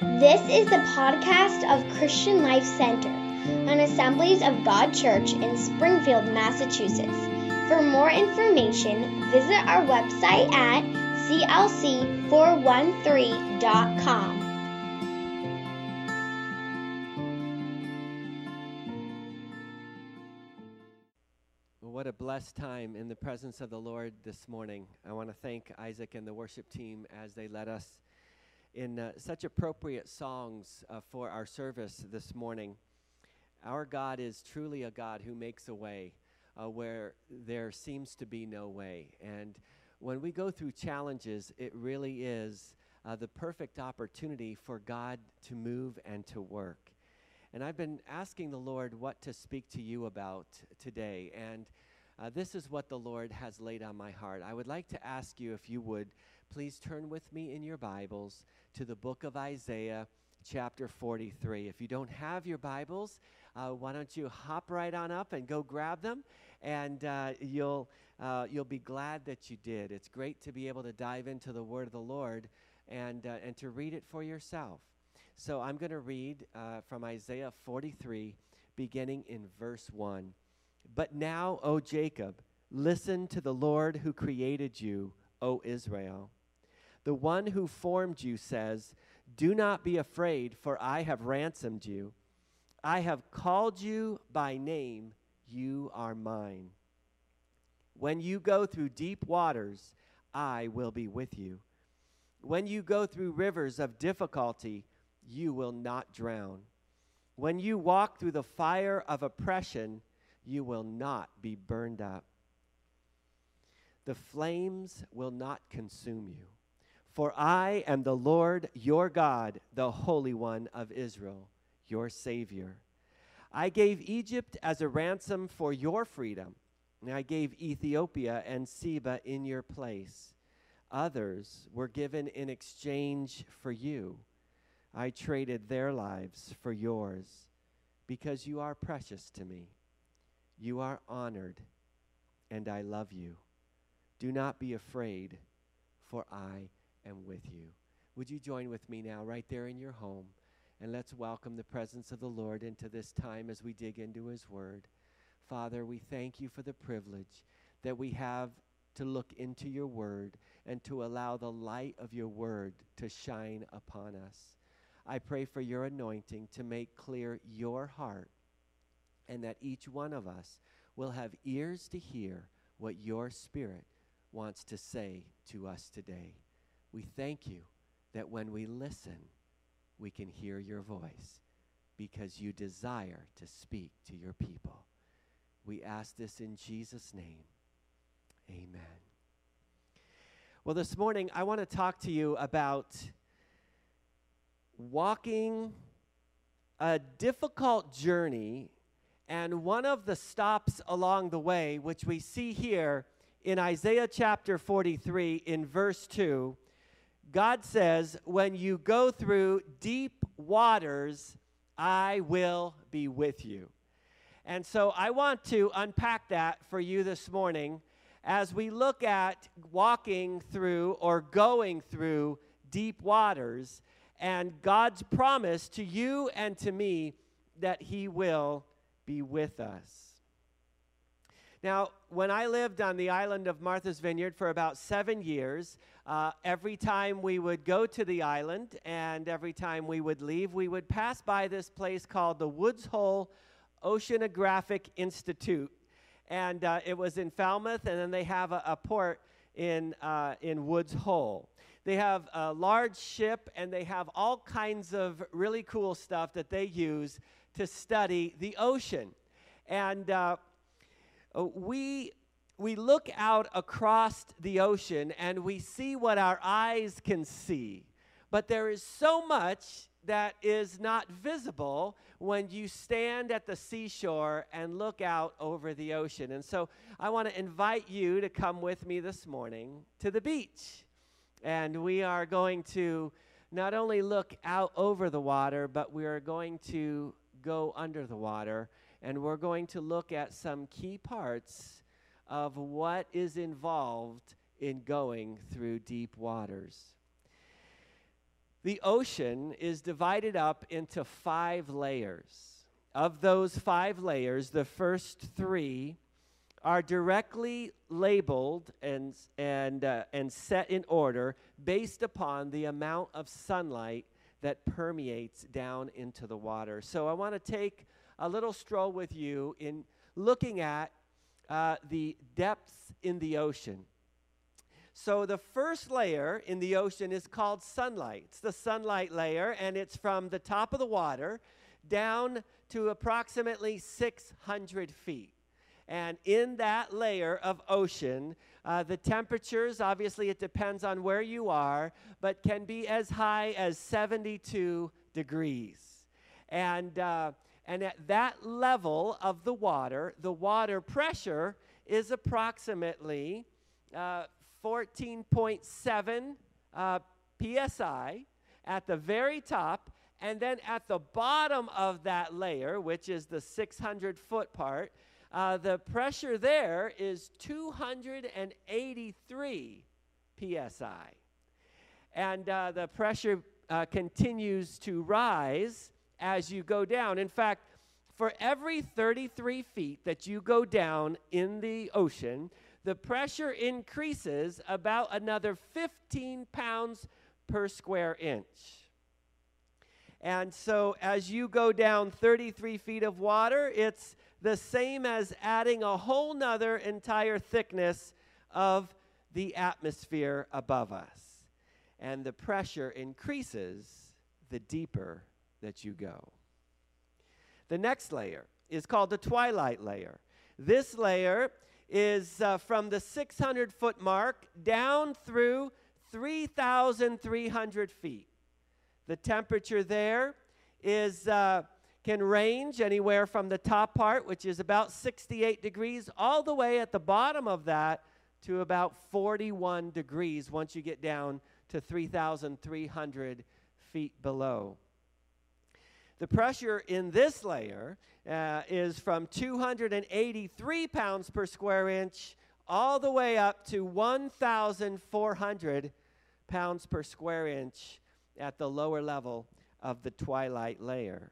This is the podcast of Christian Life Center, an Assemblies of God church in Springfield, Massachusetts. For more information, visit our website at clc413.com. Well, what a blessed time in the presence of the Lord this morning. I want to thank Isaac and the worship team as they led us in uh, such appropriate songs uh, for our service this morning. Our God is truly a God who makes a way uh, where there seems to be no way. And when we go through challenges, it really is uh, the perfect opportunity for God to move and to work. And I've been asking the Lord what to speak to you about today. And uh, this is what the Lord has laid on my heart. I would like to ask you if you would please turn with me in your Bibles to the book of Isaiah, chapter 43. If you don't have your Bibles, uh, why don't you hop right on up and go grab them? And uh, you'll, uh, you'll be glad that you did. It's great to be able to dive into the Word of the Lord and, uh, and to read it for yourself. So I'm going to read uh, from Isaiah 43, beginning in verse 1. But now, O Jacob, listen to the Lord who created you, O Israel. The one who formed you says, Do not be afraid, for I have ransomed you. I have called you by name, you are mine. When you go through deep waters, I will be with you. When you go through rivers of difficulty, you will not drown. When you walk through the fire of oppression, you will not be burned up. The flames will not consume you. For I am the Lord your God, the Holy One of Israel, your Savior. I gave Egypt as a ransom for your freedom, and I gave Ethiopia and Seba in your place. Others were given in exchange for you. I traded their lives for yours because you are precious to me. You are honored, and I love you. Do not be afraid, for I with you. Would you join with me now, right there in your home? And let's welcome the presence of the Lord into this time as we dig into His Word. Father, we thank you for the privilege that we have to look into your Word and to allow the light of your Word to shine upon us. I pray for your anointing to make clear your heart and that each one of us will have ears to hear what your Spirit wants to say to us today. We thank you that when we listen, we can hear your voice because you desire to speak to your people. We ask this in Jesus' name. Amen. Well, this morning, I want to talk to you about walking a difficult journey, and one of the stops along the way, which we see here in Isaiah chapter 43, in verse 2, God says, When you go through deep waters, I will be with you. And so I want to unpack that for you this morning as we look at walking through or going through deep waters and God's promise to you and to me that He will be with us. Now, when I lived on the island of Martha's Vineyard for about seven years, uh, every time we would go to the island and every time we would leave, we would pass by this place called the Woods Hole Oceanographic Institute. And uh, it was in Falmouth, and then they have a, a port in, uh, in Woods Hole. They have a large ship, and they have all kinds of really cool stuff that they use to study the ocean. And uh, we we look out across the ocean and we see what our eyes can see. But there is so much that is not visible when you stand at the seashore and look out over the ocean. And so I want to invite you to come with me this morning to the beach. And we are going to not only look out over the water, but we are going to go under the water and we're going to look at some key parts of what is involved in going through deep waters. the ocean is divided up into five layers. Of those five layers, the first three are directly labeled and, and, uh, and set in order based upon the amount of sunlight that permeates down into the water. So I want to take a little stroll with you in looking at uh, the depths in the ocean. So the first layer in the ocean is called sunlight. It's the sunlight layer, and it's from the top of the water down to approximately 600 feet. And in that layer of ocean, uh, the temperatures, obviously, it depends on where you are, but can be as high as 72 degrees. And, uh, and at that level of the water, the water pressure is approximately uh, 14.7 uh, psi at the very top. And then at the bottom of that layer, which is the 600 foot part, uh, the pressure there is 283 psi. And uh, the pressure uh, continues to rise as you go down. In fact, for every 33 feet that you go down in the ocean, the pressure increases about another 15 pounds per square inch. And so as you go down 33 feet of water, it's the same as adding a whole nother entire thickness of the atmosphere above us. And the pressure increases the deeper that you go. The next layer is called the twilight layer. This layer is uh, from the 600 foot mark down through 3,300 feet. The temperature there is uh, can range anywhere from the top part, which is about 68 degrees, all the way at the bottom of that to about 41 degrees once you get down to 3,300 feet below. The pressure in this layer uh, is from 283 pounds per square inch all the way up to 1,400 pounds per square inch at the lower level of the twilight layer.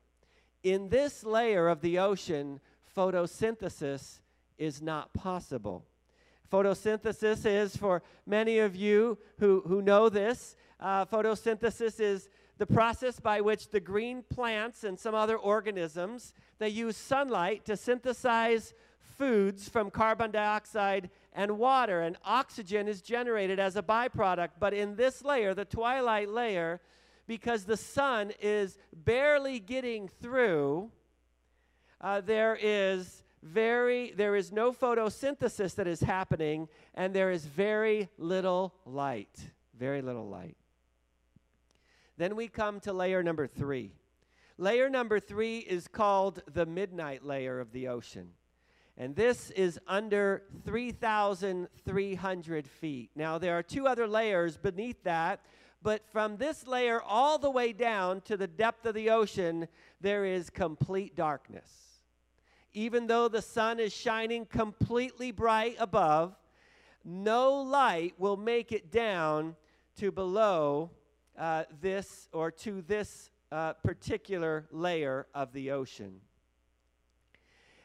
In this layer of the ocean, photosynthesis is not possible. Photosynthesis is, for many of you who, who know this, uh, photosynthesis is the process by which the green plants and some other organisms they use sunlight to synthesize foods from carbon dioxide and water and oxygen is generated as a byproduct. But in this layer the twilight layer because the sun is barely getting through, uh, there is very there is no photosynthesis that is happening and there is very little light very little light then we come to layer number three layer number three is called the midnight layer of the ocean and this is under 3,300 feet. Now, there are two other layers beneath that but from this layer all the way down to the depth of the ocean, there is complete darkness. Even though the sun is shining completely bright above, no light will make it down to below uh, this or to this uh, particular layer of the ocean.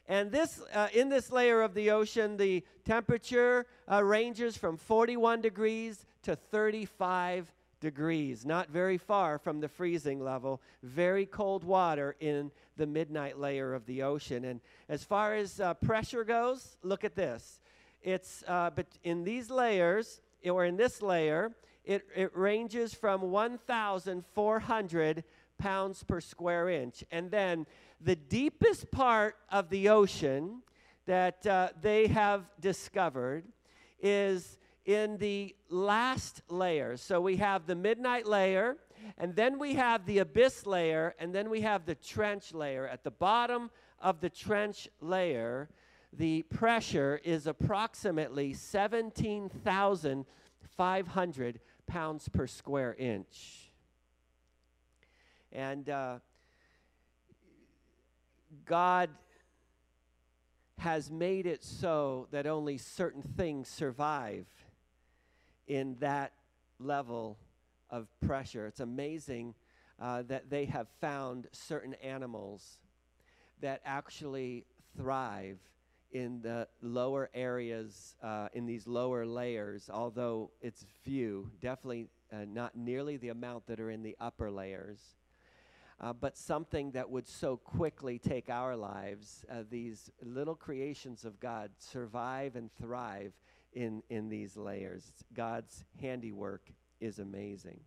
And this, uh, in this layer of the ocean, the temperature uh, ranges from 41 degrees to 35 degrees, not very far from the freezing level, very cold water in the midnight layer of the ocean. And as far as uh, pressure goes, look at this. It's uh, but in these layers, or in this layer, it, it ranges from 1,400 pounds per square inch. And then the deepest part of the ocean that uh, they have discovered is in the last layer. So we have the midnight layer, and then we have the abyss layer, and then we have the trench layer. At the bottom of the trench layer, the pressure is approximately 17,500 pounds per square inch. And uh, God has made it so that only certain things survive in that level of pressure. It's amazing uh, that they have found certain animals that actually thrive in the lower areas, uh, in these lower layers, although it's few, definitely uh, not nearly the amount that are in the upper layers. Uh, but something that would so quickly take our lives. Uh, these little creations of God survive and thrive in, in these layers. God's handiwork is amazing.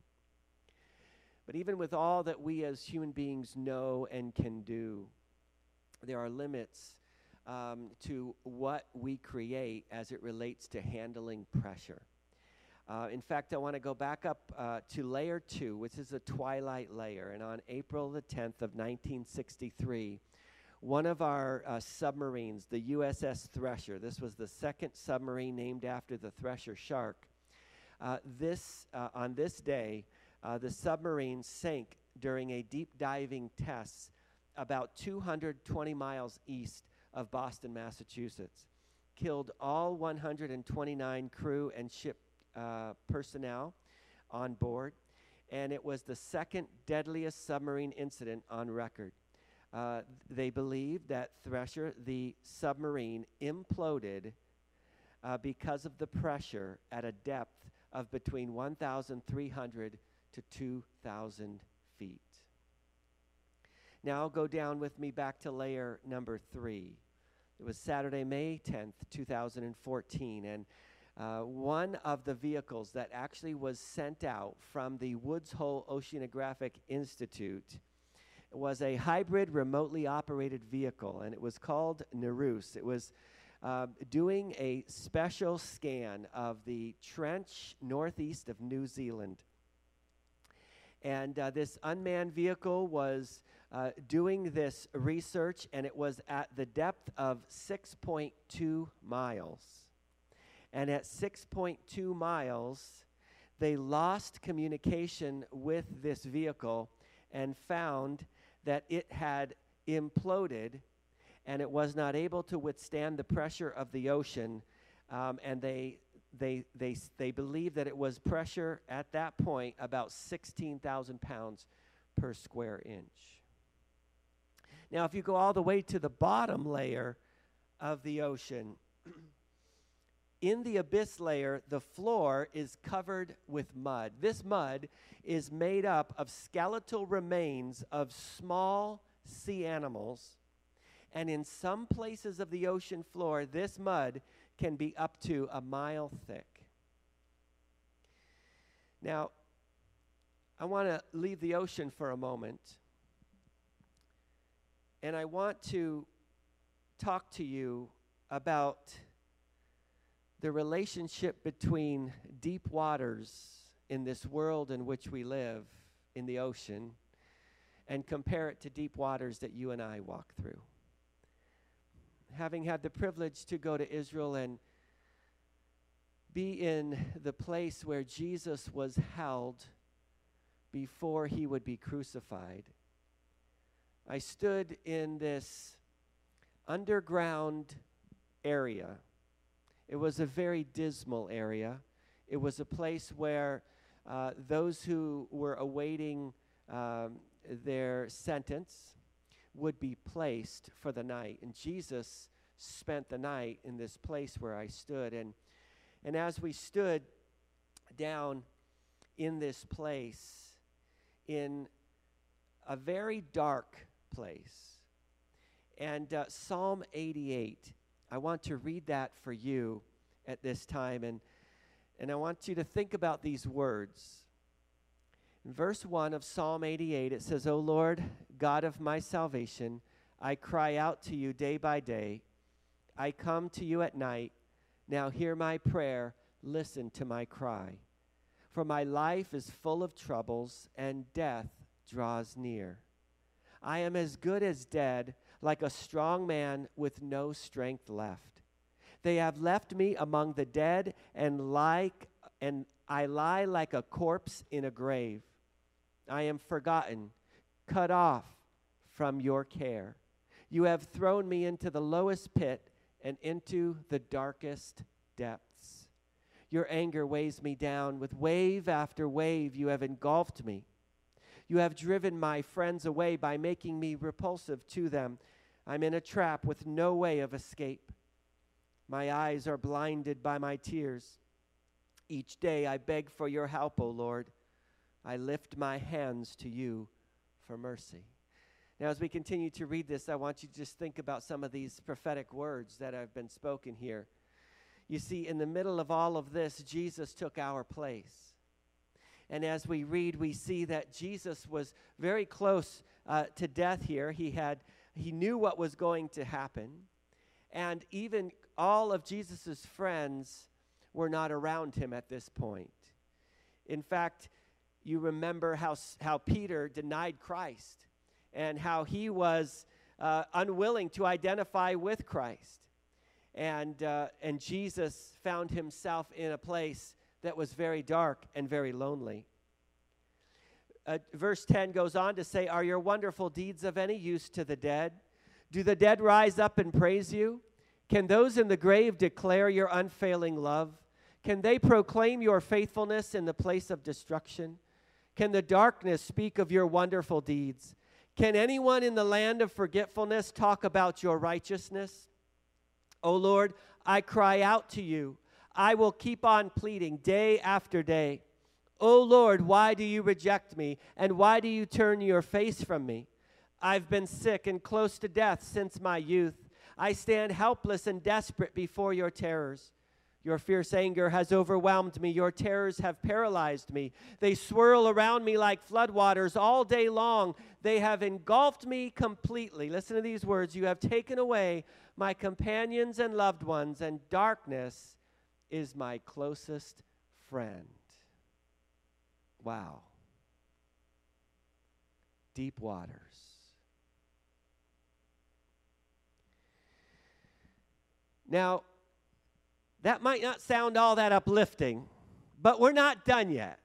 But even with all that we as human beings know and can do, there are limits um, to what we create as it relates to handling pressure. Uh, in fact, I want to go back up uh, to layer two, which is a twilight layer. And on April the 10th of 1963, one of our uh, submarines, the USS Thresher, this was the second submarine named after the Thresher shark. Uh, this, uh, on this day, uh, the submarine sank during a deep diving test about 220 miles east of Boston, Massachusetts. Killed all 129 crew and ship uh, personnel on board, and it was the second deadliest submarine incident on record. Uh, they believe that Thresher, the submarine, imploded uh, because of the pressure at a depth of between 1,300 to 2,000 feet. Now go down with me back to layer number three. It was Saturday, May 10th, 2014, and uh, one of the vehicles that actually was sent out from the Woods Hole Oceanographic Institute was a hybrid remotely operated vehicle, and it was called Nereus. It was uh, doing a special scan of the trench northeast of New Zealand. And uh, this unmanned vehicle was uh, doing this research, and it was at the depth of 6.2 miles. And at 6.2 miles, they lost communication with this vehicle and found that it had imploded and it was not able to withstand the pressure of the ocean. Um, and they they, they, they believe that it was pressure at that point about 16,000 pounds per square inch. Now, if you go all the way to the bottom layer of the ocean, in the abyss layer, the floor is covered with mud. This mud is made up of skeletal remains of small sea animals. And in some places of the ocean floor, this mud can be up to a mile thick. Now, I want to leave the ocean for a moment. And I want to talk to you about the relationship between deep waters in this world in which we live, in the ocean, and compare it to deep waters that you and I walk through. Having had the privilege to go to Israel and be in the place where Jesus was held before he would be crucified, I stood in this underground area. It was a very dismal area. It was a place where uh, those who were awaiting um, their sentence would be placed for the night. And Jesus spent the night in this place where I stood. And, and as we stood down in this place, in a very dark place, and uh, Psalm 88, I want to read that for you at this time. And, and I want you to think about these words. In verse 1 of Psalm 88, it says, O Lord, God of my salvation, I cry out to you day by day. I come to you at night. Now hear my prayer. Listen to my cry. For my life is full of troubles, and death draws near. I am as good as dead, like a strong man with no strength left. They have left me among the dead, and like and I lie like a corpse in a grave. I am forgotten, cut off from your care. You have thrown me into the lowest pit and into the darkest depths. your anger weighs me down. With wave after wave, you have engulfed me. You have driven my friends away by making me repulsive to them. I'm in a trap with no way of escape. My eyes are blinded by my tears. Each day I beg for your help, O Lord. I lift my hands to you for mercy. Now, as we continue to read this, I want you to just think about some of these prophetic words that have been spoken here. You see, in the middle of all of this, Jesus took our place. And as we read, we see that Jesus was very close uh, to death here. He, had, he knew what was going to happen. And even all of Jesus' friends were not around him at this point. In fact, you remember how, how Peter denied Christ and how he was uh, unwilling to identify with Christ. And, uh, and Jesus found himself in a place that was very dark and very lonely. Uh, verse 10 goes on to say, Are your wonderful deeds of any use to the dead? Do the dead rise up and praise you? Can those in the grave declare your unfailing love? Can they proclaim your faithfulness in the place of destruction? Can the darkness speak of your wonderful deeds? Can anyone in the land of forgetfulness talk about your righteousness? O Lord, I cry out to you. I will keep on pleading day after day. O oh Lord, why do you reject me? And why do you turn your face from me? I've been sick and close to death since my youth. I stand helpless and desperate before your terrors. Your fierce anger has overwhelmed me. Your terrors have paralyzed me. They swirl around me like floodwaters all day long. They have engulfed me completely. Listen to these words You have taken away my companions and loved ones, and darkness is my closest friend. Wow. Deep waters. Now, that might not sound all that uplifting, but we're not done yet.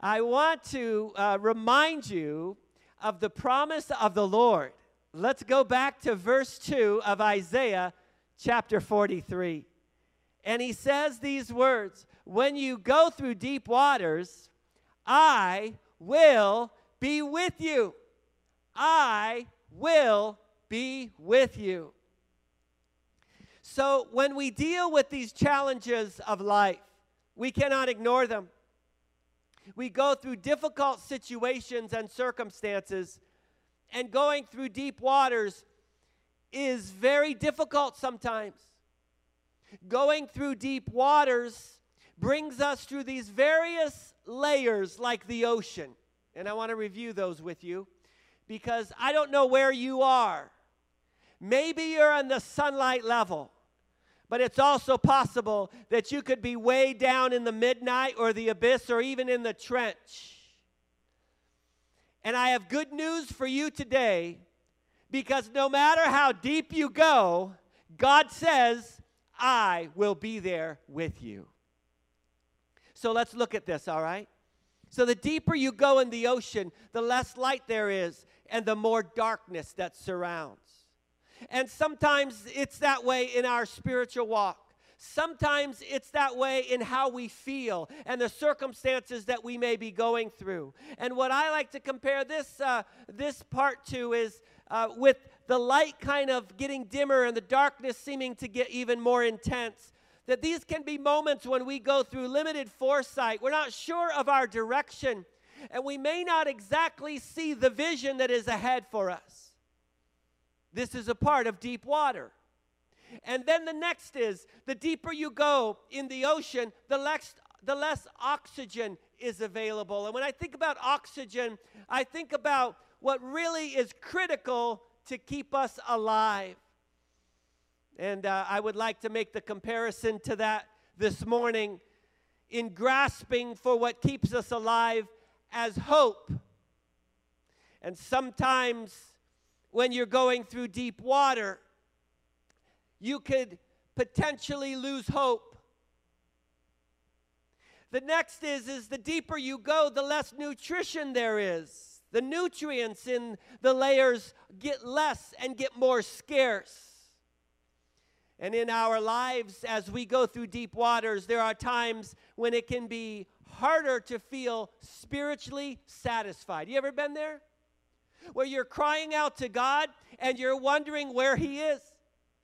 I want to uh, remind you of the promise of the Lord. Let's go back to verse 2 of Isaiah chapter 43. And he says these words When you go through deep waters, I will be with you. I will be with you. So when we deal with these challenges of life, we cannot ignore them. We go through difficult situations and circumstances, and going through deep waters is very difficult sometimes. Going through deep waters brings us through these various layers like the ocean. And I want to review those with you because I don't know where you are. Maybe you're on the sunlight level. But it's also possible that you could be way down in the midnight or the abyss or even in the trench. And I have good news for you today because no matter how deep you go, God says, I will be there with you. So let's look at this, all right? So the deeper you go in the ocean, the less light there is and the more darkness that surrounds. And sometimes it's that way in our spiritual walk. Sometimes it's that way in how we feel and the circumstances that we may be going through. And what I like to compare this, uh, this part to is uh, with the light kind of getting dimmer and the darkness seeming to get even more intense. That these can be moments when we go through limited foresight. We're not sure of our direction, and we may not exactly see the vision that is ahead for us. This is a part of deep water. And then the next is the deeper you go in the ocean, the less, the less oxygen is available. And when I think about oxygen, I think about what really is critical to keep us alive. And uh, I would like to make the comparison to that this morning in grasping for what keeps us alive as hope. And sometimes when you're going through deep water, you could potentially lose hope. The next is is the deeper you go, the less nutrition there is. The nutrients in the layers get less and get more scarce. And in our lives, as we go through deep waters, there are times when it can be harder to feel spiritually satisfied. You ever been there? Where you're crying out to God and you're wondering where He is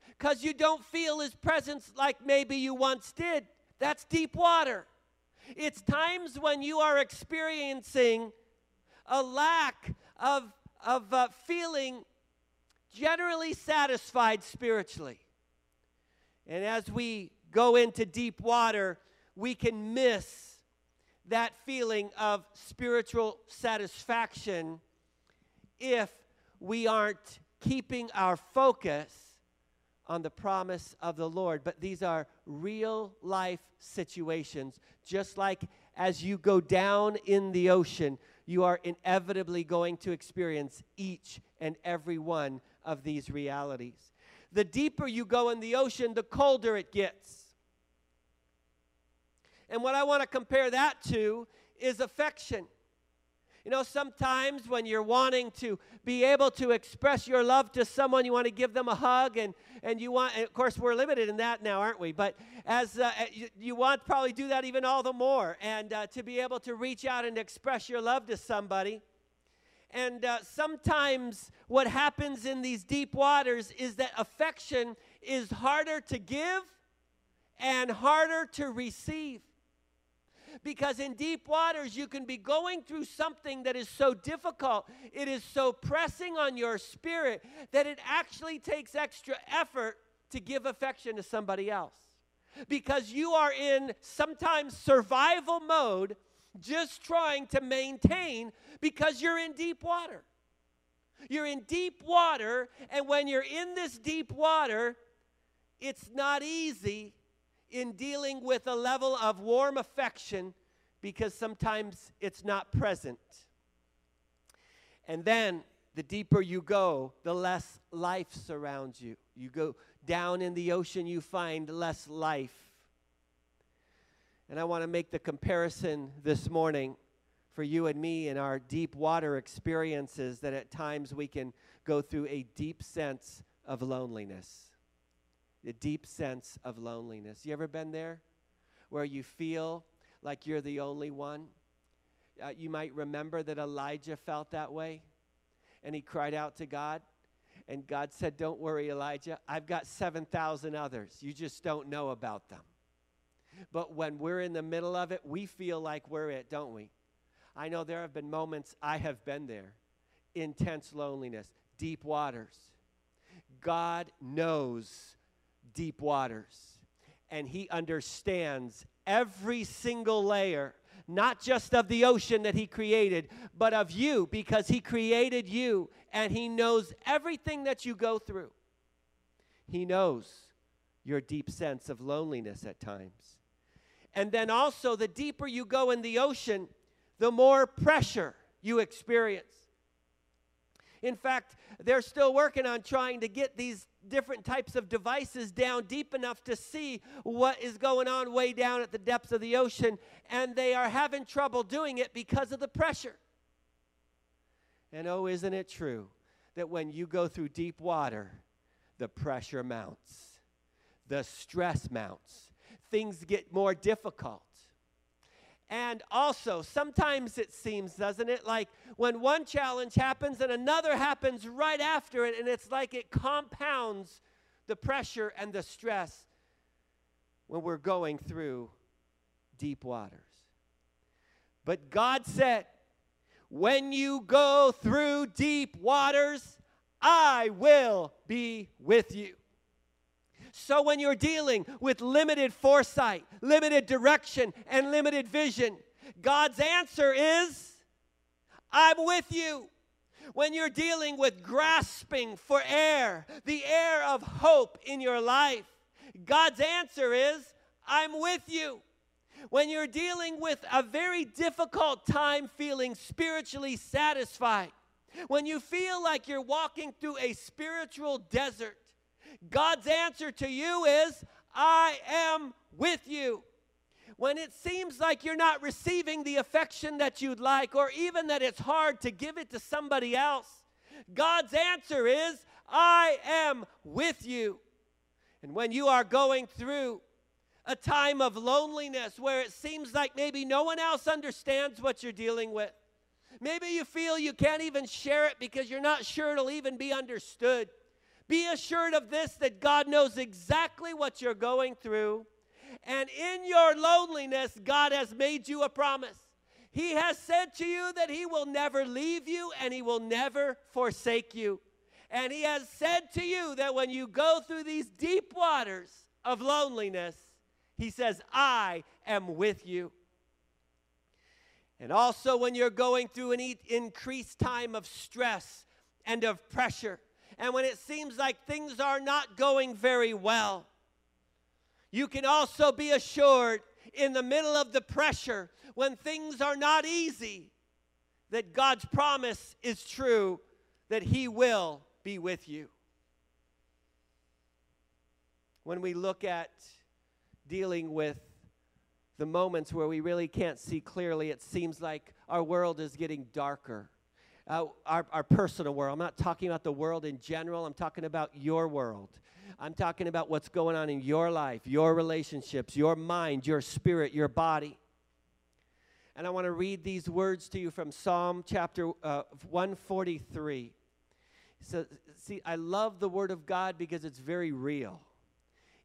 because you don't feel His presence like maybe you once did. That's deep water. It's times when you are experiencing a lack of, of uh, feeling generally satisfied spiritually. And as we go into deep water, we can miss that feeling of spiritual satisfaction if we aren't keeping our focus on the promise of the Lord. But these are real life situations. Just like as you go down in the ocean, you are inevitably going to experience each and every one of these realities the deeper you go in the ocean, the colder it gets. And what I want to compare that to is affection. You know, sometimes when you're wanting to be able to express your love to someone, you want to give them a hug, and, and you want, and of course, we're limited in that now, aren't we? But as uh, you, you, want probably do that even all the more, and uh, to be able to reach out and express your love to somebody. And uh, sometimes what happens in these deep waters is that affection is harder to give and harder to receive. Because in deep waters, you can be going through something that is so difficult, it is so pressing on your spirit that it actually takes extra effort to give affection to somebody else. Because you are in sometimes survival mode just trying to maintain because you're in deep water. You're in deep water, and when you're in this deep water, it's not easy in dealing with a level of warm affection because sometimes it's not present. And then the deeper you go, the less life surrounds you. You go down in the ocean, you find less life. And I want to make the comparison this morning for you and me in our deep water experiences that at times we can go through a deep sense of loneliness. A deep sense of loneliness. You ever been there where you feel like you're the only one? Uh, you might remember that Elijah felt that way and he cried out to God. And God said, Don't worry, Elijah. I've got 7,000 others. You just don't know about them. But when we're in the middle of it, we feel like we're it, don't we? I know there have been moments I have been there intense loneliness, deep waters. God knows deep waters, and He understands every single layer, not just of the ocean that He created, but of you, because He created you, and He knows everything that you go through. He knows your deep sense of loneliness at times. And then also, the deeper you go in the ocean, the more pressure you experience. In fact, they're still working on trying to get these different types of devices down deep enough to see what is going on way down at the depths of the ocean, and they are having trouble doing it because of the pressure. And oh, isn't it true that when you go through deep water, the pressure mounts, the stress mounts, things get more difficult. And also, sometimes it seems, doesn't it, like when one challenge happens and another happens right after it, and it's like it compounds the pressure and the stress when we're going through deep waters. But God said, when you go through deep waters, I will be with you. So when you're dealing with limited foresight, limited direction, and limited vision, God's answer is, I'm with you. When you're dealing with grasping for air, the air of hope in your life, God's answer is, I'm with you. When you're dealing with a very difficult time feeling spiritually satisfied, when you feel like you're walking through a spiritual desert, God's answer to you is, I am with you. When it seems like you're not receiving the affection that you'd like, or even that it's hard to give it to somebody else, God's answer is, I am with you. And when you are going through a time of loneliness where it seems like maybe no one else understands what you're dealing with, maybe you feel you can't even share it because you're not sure it'll even be understood. Be assured of this that God knows exactly what you're going through. And in your loneliness, God has made you a promise. He has said to you that He will never leave you and He will never forsake you. And He has said to you that when you go through these deep waters of loneliness, He says, I am with you. And also, when you're going through an increased time of stress and of pressure, and when it seems like things are not going very well, you can also be assured in the middle of the pressure when things are not easy that God's promise is true, that He will be with you. When we look at dealing with the moments where we really can't see clearly, it seems like our world is getting darker. Uh, our, our personal world. I'm not talking about the world in general, I'm talking about your world. I'm talking about what's going on in your life, your relationships, your mind, your spirit, your body. And I want to read these words to you from Psalm chapter uh, 143. So, see, I love the Word of God because it's very real.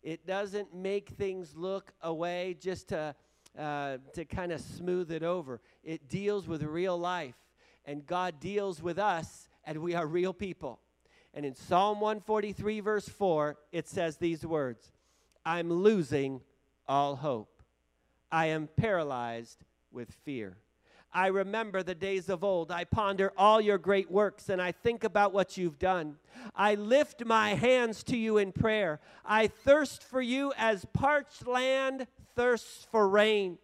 It doesn't make things look away just to, uh, to kind of smooth it over. It deals with real life, and God deals with us, and we are real people. And in Psalm 143, verse 4, it says these words I'm losing all hope. I am paralyzed with fear. I remember the days of old. I ponder all your great works and I think about what you've done. I lift my hands to you in prayer. I thirst for you as parched land thirsts for rain.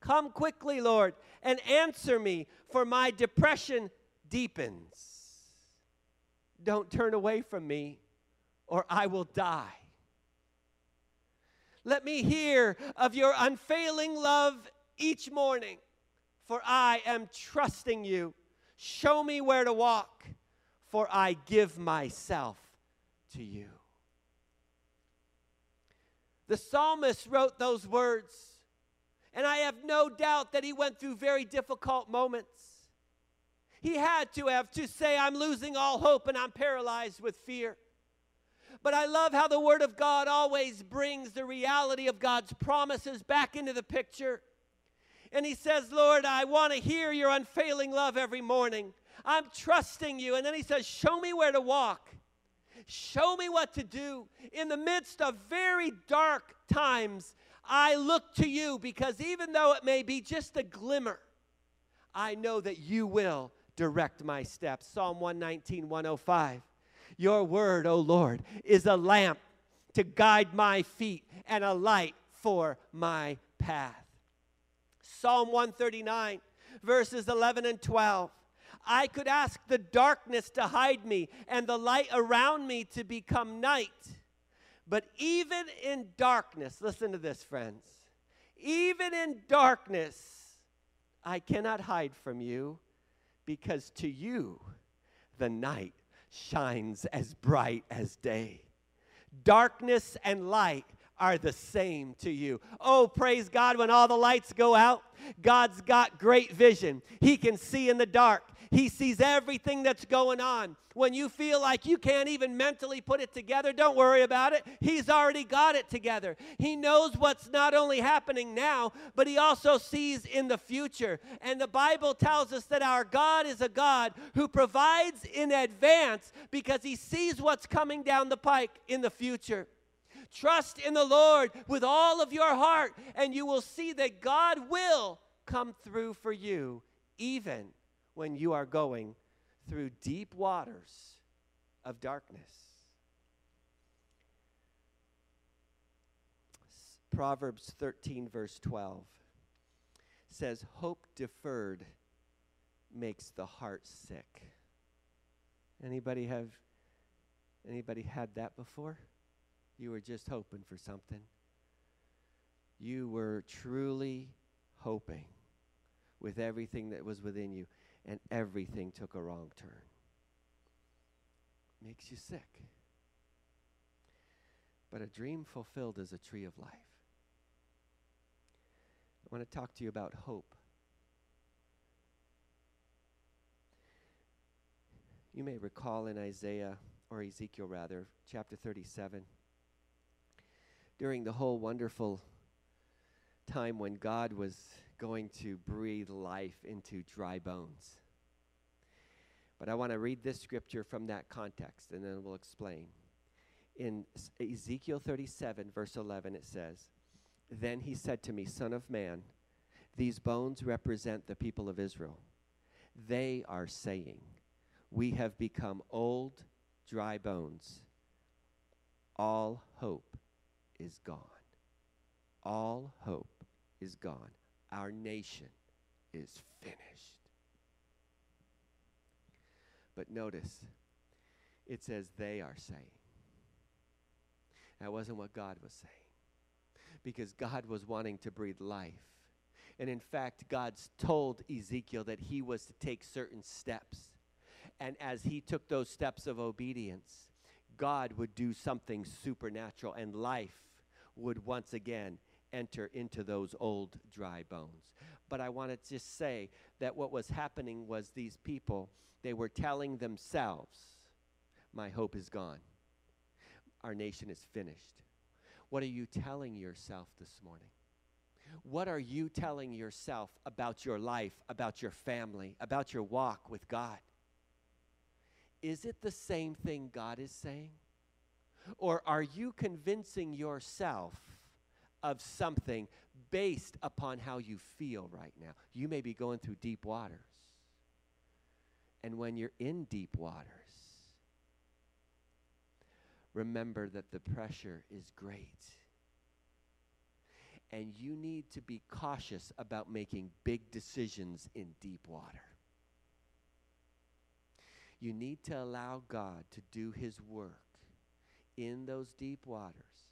Come quickly, Lord, and answer me, for my depression deepens. Don't turn away from me, or I will die. Let me hear of your unfailing love each morning, for I am trusting you. Show me where to walk, for I give myself to you. The psalmist wrote those words, and I have no doubt that he went through very difficult moments. He had to have to say, I'm losing all hope and I'm paralyzed with fear. But I love how the Word of God always brings the reality of God's promises back into the picture. And he says, Lord, I want to hear your unfailing love every morning. I'm trusting you. And then he says, Show me where to walk. Show me what to do. In the midst of very dark times, I look to you because even though it may be just a glimmer, I know that you will direct my steps. Psalm 119, 105. Your word, O Lord, is a lamp to guide my feet and a light for my path. Psalm 139, verses 11 and 12. I could ask the darkness to hide me and the light around me to become night. But even in darkness, listen to this, friends. Even in darkness, I cannot hide from you because to you, the night shines as bright as day. Darkness and light are the same to you. Oh, praise God, when all the lights go out, God's got great vision. He can see in the dark. He sees everything that's going on. When you feel like you can't even mentally put it together, don't worry about it. He's already got it together. He knows what's not only happening now, but He also sees in the future. And the Bible tells us that our God is a God who provides in advance because He sees what's coming down the pike in the future. Trust in the Lord with all of your heart, and you will see that God will come through for you, even when you are going through deep waters of darkness. Proverbs 13, verse 12 says, Hope deferred makes the heart sick. Anybody have anybody had that before? You were just hoping for something. You were truly hoping with everything that was within you and everything took a wrong turn. Makes you sick. but a dream fulfilled is a tree of life. I want to talk to you about hope. You may recall in Isaiah, or Ezekiel rather, chapter 37, during the whole wonderful time when God was going to breathe life into dry bones. But I want to read this scripture from that context and then we'll explain. In Ezekiel 37, verse 11, it says, Then he said to me, Son of man, these bones represent the people of Israel. They are saying, We have become old, dry bones. All hope is gone. All hope is gone. Our nation is finished. But notice, it says they are saying. That wasn't what God was saying. Because God was wanting to breathe life. And in fact, God's told Ezekiel that he was to take certain steps. And as he took those steps of obedience, God would do something supernatural and life would once again enter into those old dry bones. But I want to just say that what was happening was these people they were telling themselves, My hope is gone. Our nation is finished. What are you telling yourself this morning? What are you telling yourself about your life, about your family, about your walk with God? Is it the same thing God is saying? Or are you convincing yourself of something based upon how you feel right now? You may be going through deep waters. And when you're in deep waters, remember that the pressure is great. And you need to be cautious about making big decisions in deep water. You need to allow God to do his work in those deep waters.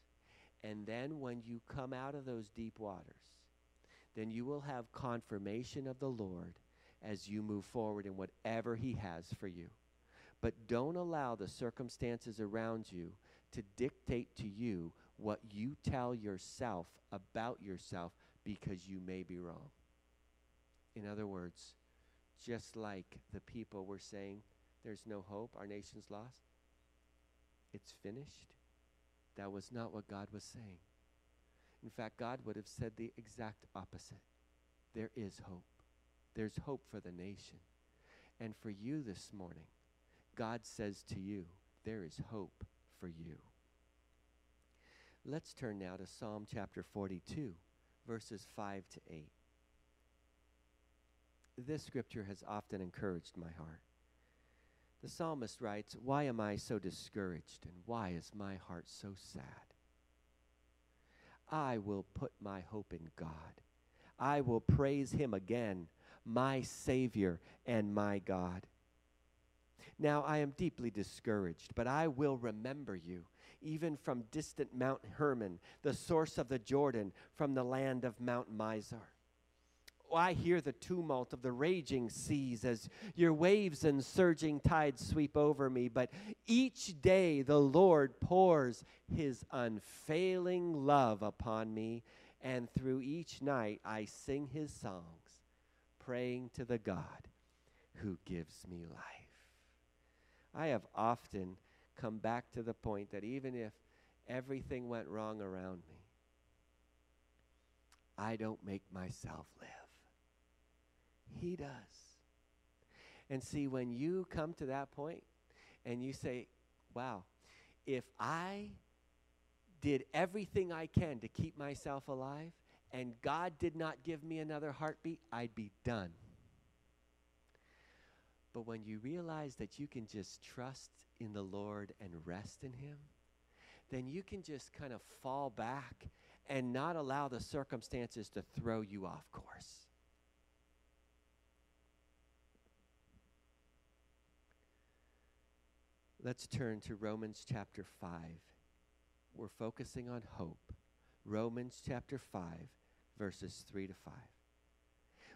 And then when you come out of those deep waters, then you will have confirmation of the Lord as you move forward in whatever He has for you. But don't allow the circumstances around you to dictate to you what you tell yourself about yourself because you may be wrong. In other words, just like the people were saying, there's no hope, our nation's lost, it's finished. That was not what God was saying. In fact, God would have said the exact opposite. There is hope. There's hope for the nation. And for you this morning, God says to you, there is hope for you. Let's turn now to Psalm chapter 42, verses 5 to 8. This scripture has often encouraged my heart. The psalmist writes, Why am I so discouraged, and why is my heart so sad? I will put my hope in God. I will praise him again my Savior and my God. Now I am deeply discouraged, but I will remember you, even from distant Mount Hermon, the source of the Jordan, from the land of Mount Mizar. Oh, I hear the tumult of the raging seas as your waves and surging tides sweep over me, but each day the Lord pours his unfailing love upon me, and through each night I sing his songs, praying to the God who gives me life. I have often come back to the point that even if everything went wrong around me, I don't make myself live. He does. And see, when you come to that point and you say, wow, if I did everything I can to keep myself alive, and God did not give me another heartbeat, I'd be done. But when you realize that you can just trust in the Lord and rest in Him, then you can just kind of fall back and not allow the circumstances to throw you off course. Let's turn to Romans chapter 5. We're focusing on hope. Romans chapter 5, verses 3 to 5.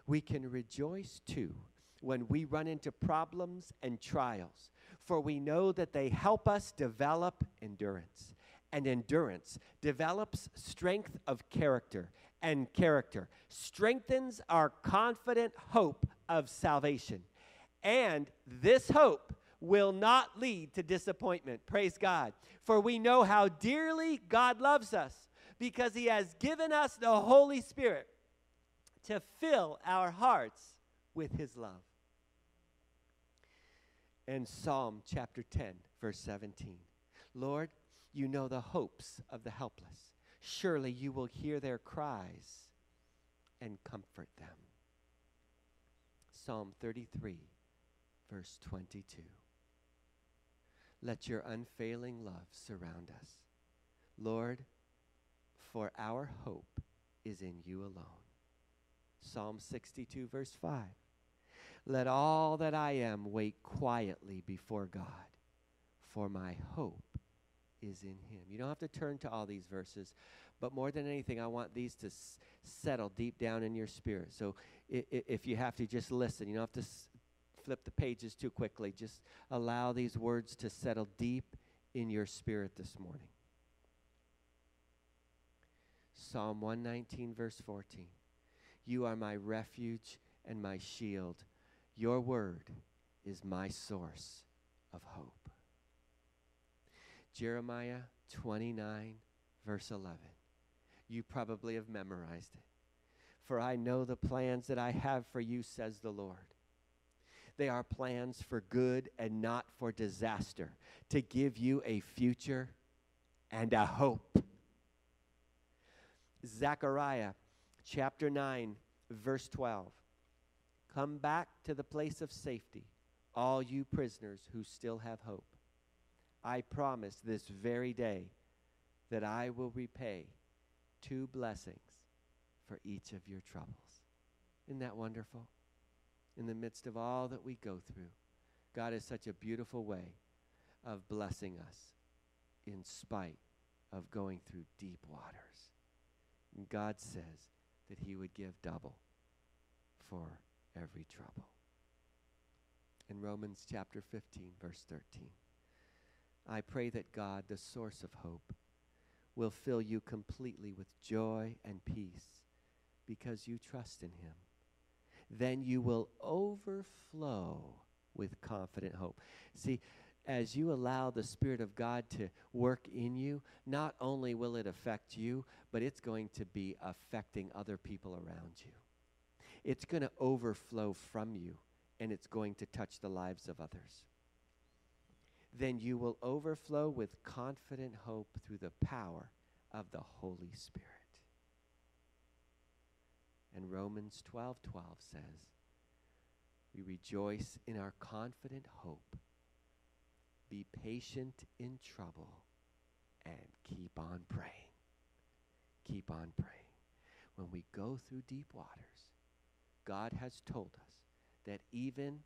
We can rejoice too when we run into problems and trials, for we know that they help us develop endurance. and endurance, develops strength of character, and character strengthens our confident hope of salvation. And this hope will not lead to disappointment. Praise God. For we know how dearly God loves us because he has given us the Holy Spirit to fill our hearts with his love. And Psalm chapter 10, verse 17. Lord, you know the hopes of the helpless. Surely you will hear their cries and comfort them. Psalm 33, verse 22. Let your unfailing love surround us. Lord, for our hope is in you alone. Psalm 62, verse 5. Let all that I am wait quietly before God, for my hope is in him. You don't have to turn to all these verses, but more than anything, I want these to s- settle deep down in your spirit. So I- I- if you have to, just listen. You don't have to s- flip the pages too quickly. Just allow these words to settle deep in your spirit this morning. Psalm 119, verse 14. You are my refuge and my shield. Your word is my source of hope. Jeremiah 29, verse 11. You probably have memorized it. For I know the plans that I have for you, says the Lord. They are plans for good and not for disaster, to give you a future and a hope. Zechariah chapter 9, verse 12. Come back to the place of safety, all you prisoners who still have hope. I promise this very day that I will repay two blessings for each of your troubles. Isn't that wonderful? In the midst of all that we go through, God is such a beautiful way of blessing us in spite of going through deep waters. And God says that He would give double for every trouble. In Romans chapter 15, verse 13. I pray that God, the source of hope, will fill you completely with joy and peace because you trust in Him. Then you will overflow with confident hope. See, as you allow the Spirit of God to work in you, not only will it affect you, but it's going to be affecting other people around you. It's going to overflow from you, and it's going to touch the lives of others then you will overflow with confident hope through the power of the Holy Spirit. And Romans 12 12 says, We rejoice in our confident hope, be patient in trouble, and keep on praying. Keep on praying. When we go through deep waters, God has told us that even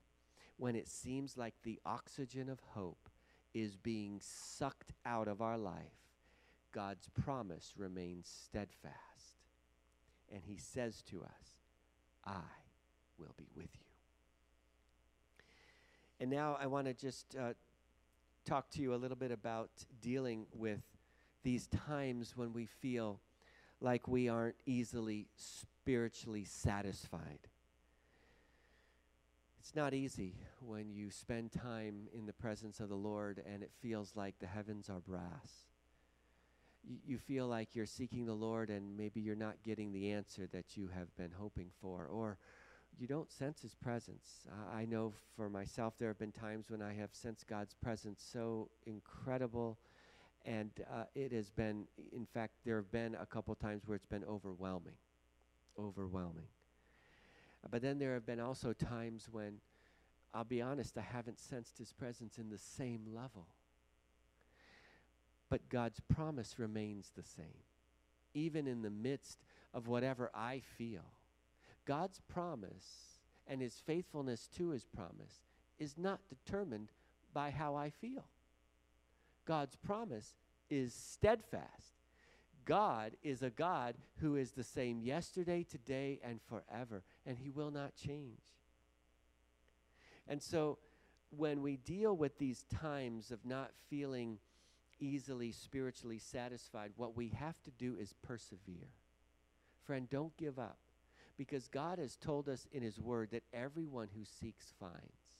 when it seems like the oxygen of hope is being sucked out of our life, God's promise remains steadfast. And He says to us, I will be with you. And now I want to just uh, talk to you a little bit about dealing with these times when we feel like we aren't easily spiritually satisfied. It's not easy when you spend time in the presence of the Lord and it feels like the heavens are brass. You feel like you're seeking the Lord and maybe you're not getting the answer that you have been hoping for, or you don't sense His presence. I I know for myself, there have been times when I have sensed God's presence so incredible, and uh, it has been, in fact, there have been a couple times where it's been overwhelming. Overwhelming. But then there have been also times when, I'll be honest, I haven't sensed His presence in the same level. But God's promise remains the same, even in the midst of whatever I feel. God's promise and His faithfulness to His promise is not determined by how I feel. God's promise is steadfast. God is a God who is the same yesterday, today, and forever, and He will not change. And so, when we deal with these times of not feeling easily spiritually satisfied. What we have to do is persevere. Friend, don't give up because God has told us in His Word that everyone who seeks finds,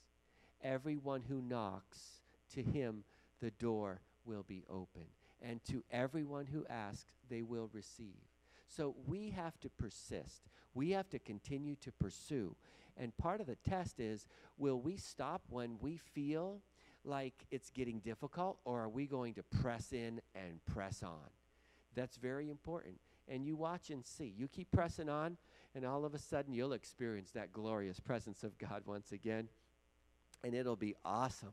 everyone who knocks, to him the door will be open. And to everyone who asks, they will receive. So we have to persist. We have to continue to pursue. And part of the test is will we stop when we feel like it's getting difficult, or are we going to press in and press on? That's very important. And you watch and see. You keep pressing on, and all of a sudden you'll experience that glorious presence of God once again. And it'll be awesome.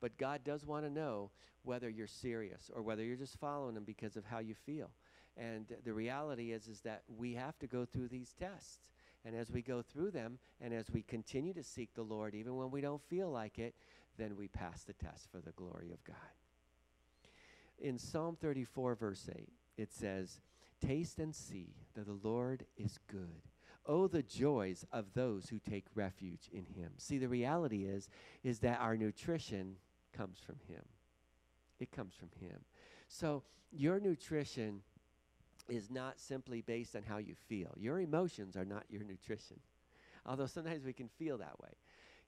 But God does want to know whether you're serious or whether you're just following Him because of how you feel. And the reality is, is that we have to go through these tests. And as we go through them, and as we continue to seek the Lord, even when we don't feel like it, then we pass the test for the glory of God. In Psalm 34, verse 8, it says, Taste and see that the Lord is good. Oh, the joys of those who take refuge in him. See, the reality is, is that our nutrition comes from him. It comes from him. So your nutrition is not simply based on how you feel. Your emotions are not your nutrition. Although sometimes we can feel that way.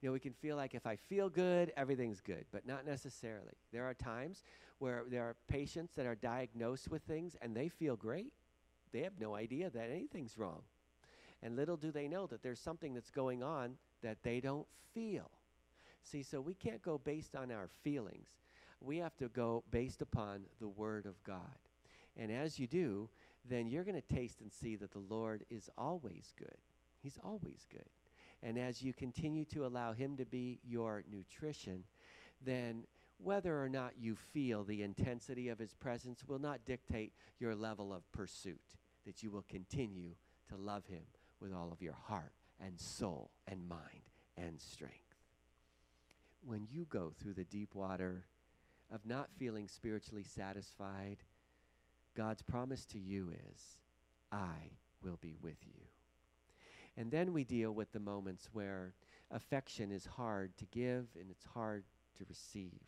You know, we can feel like if I feel good, everything's good, but not necessarily. There are times where there are patients that are diagnosed with things and they feel great. They have no idea that anything's wrong. And little do they know that there's something that's going on that they don't feel. See, so we can't go based on our feelings. We have to go based upon the Word of God. And as you do, then you're going to taste and see that the Lord is always good. He's always good. And as you continue to allow Him to be your nutrition, then whether or not you feel the intensity of His presence will not dictate your level of pursuit, that you will continue to love Him with all of your heart and soul and mind and strength. When you go through the deep water of not feeling spiritually satisfied, God's promise to you is, I will be with you. And then we deal with the moments where affection is hard to give and it's hard to receive.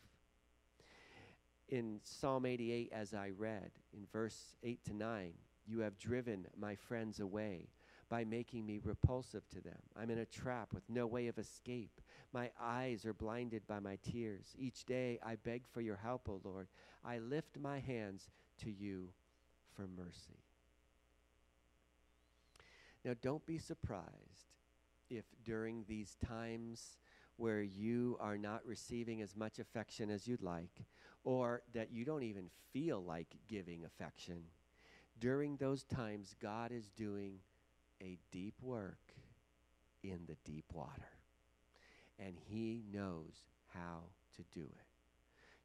In Psalm 88, as I read, in verse 8 to 9, you have driven my friends away by making me repulsive to them. I'm in a trap with no way of escape. My eyes are blinded by my tears. Each day I beg for your help, O Lord. I lift my hands to you for mercy. Now, don't be surprised if during these times where you are not receiving as much affection as you'd like, or that you don't even feel like giving affection, during those times, God is doing a deep work in the deep water. And He knows how to do it.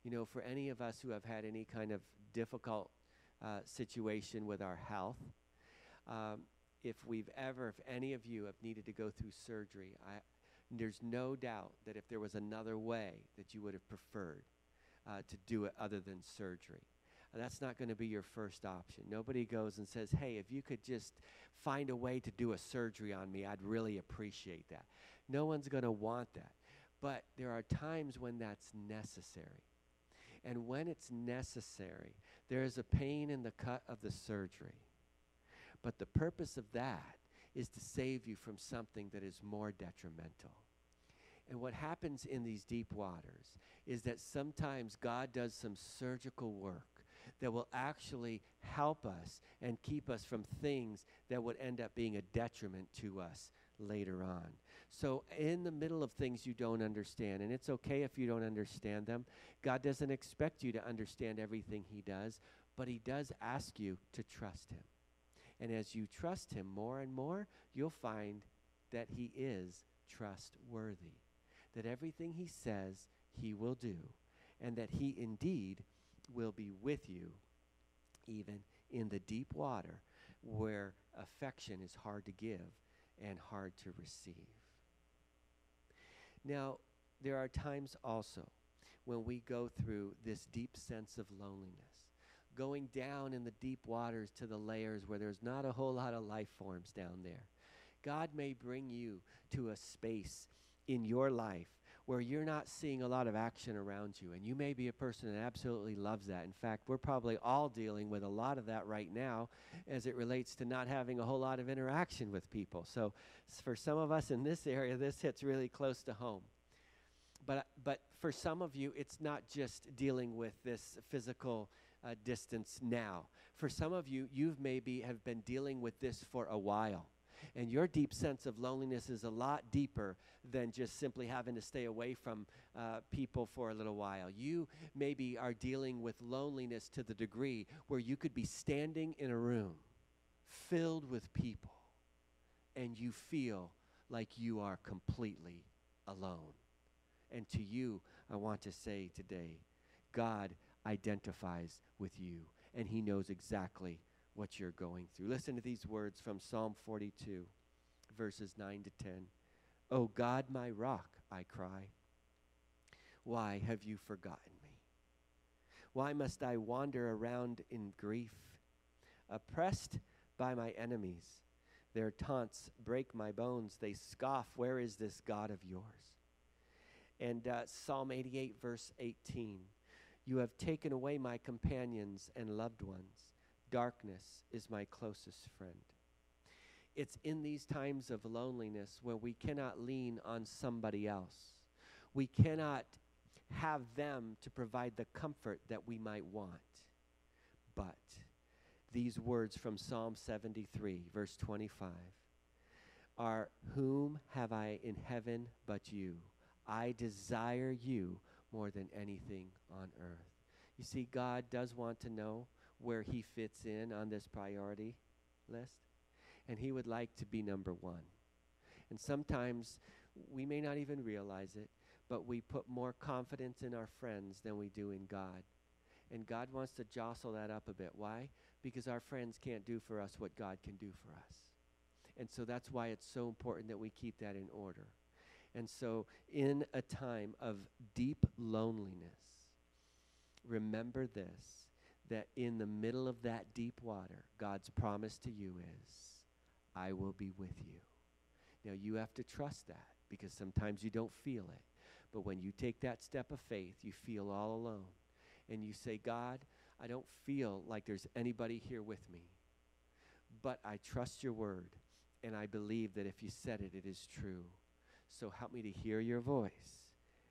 You know, for any of us who have had any kind of difficult uh, situation with our health, um, if we've ever, if any of you have needed to go through surgery, I, there's no doubt that if there was another way that you would have preferred uh, to do it other than surgery. That's not going to be your first option. Nobody goes and says, hey, if you could just find a way to do a surgery on me, I'd really appreciate that. No one's going to want that. But there are times when that's necessary. And when it's necessary, there is a pain in the cut of the surgery. But the purpose of that is to save you from something that is more detrimental. And what happens in these deep waters is that sometimes God does some surgical work that will actually help us and keep us from things that would end up being a detriment to us later on. So, in the middle of things you don't understand, and it's okay if you don't understand them, God doesn't expect you to understand everything He does, but He does ask you to trust Him. And as you trust Him more and more, you'll find that He is trustworthy, that everything He says, He will do, and that He indeed will be with you even in the deep water where affection is hard to give and hard to receive. Now, there are times also when we go through this deep sense of loneliness, going down in the deep waters to the layers where there's not a whole lot of life forms down there. God may bring you to a space in your life where you're not seeing a lot of action around you. And you may be a person that absolutely loves that. In fact, we're probably all dealing with a lot of that right now as it relates to not having a whole lot of interaction with people. So, for some of us in this area, this hits really close to home. But, but for some of you, it's not just dealing with this physical uh, distance now. For some of you, you've maybe have been dealing with this for a while. And your deep sense of loneliness is a lot deeper than just simply having to stay away from uh, people for a little while. You maybe are dealing with loneliness to the degree where you could be standing in a room filled with people and you feel like you are completely alone. And to you, I want to say today God identifies with you, and He knows exactly what you're going through. Listen to these words from Psalm 42, verses 9 to 10. Oh God, my rock, I cry. Why have you forgotten me? Why must I wander around in grief, oppressed by my enemies? Their taunts break my bones. They scoff, Where is this God of yours? And uh, Psalm 88, verse 18 You have taken away my companions and loved ones darkness is my closest friend. It's in these times of loneliness where we cannot lean on somebody else. We cannot have them to provide the comfort that we might want. But these words from Psalm 73, verse 25, are Whom have I in heaven but you? I desire you more than anything on earth. You see, God does want to know where he fits in on this priority list. And he would like to be number one. And sometimes we may not even realize it, but we put more confidence in our friends than we do in God. And God wants to jostle that up a bit. Why? Because our friends can't do for us what God can do for us. And so that's why it's so important that we keep that in order. And so, in a time of deep loneliness, remember this that in the middle of that deep water, God's promise to you is, I will be with you. Now, you have to trust that because sometimes you don't feel it. But when you take that step of faith, you feel all alone. And you say, God, I don't feel like there's anybody here with me. But I trust your word. And I believe that if you said it, it is true. So help me to hear your voice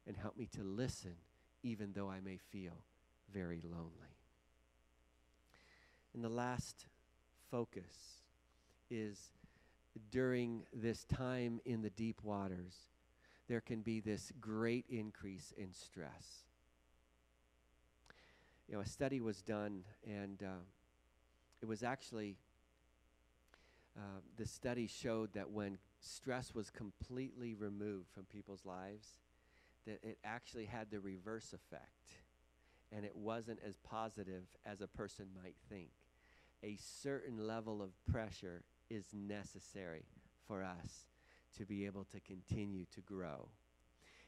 and help me to listen, even though I may feel very lonely. And the last focus is during this time in the deep waters, there can be this great increase in stress. You know, a study was done, and uh, it was actually, uh, the study showed that when stress was completely removed from people's lives, that it actually had the reverse effect, and it wasn't as positive as a person might think a certain level of pressure is necessary for us to be able to continue to grow.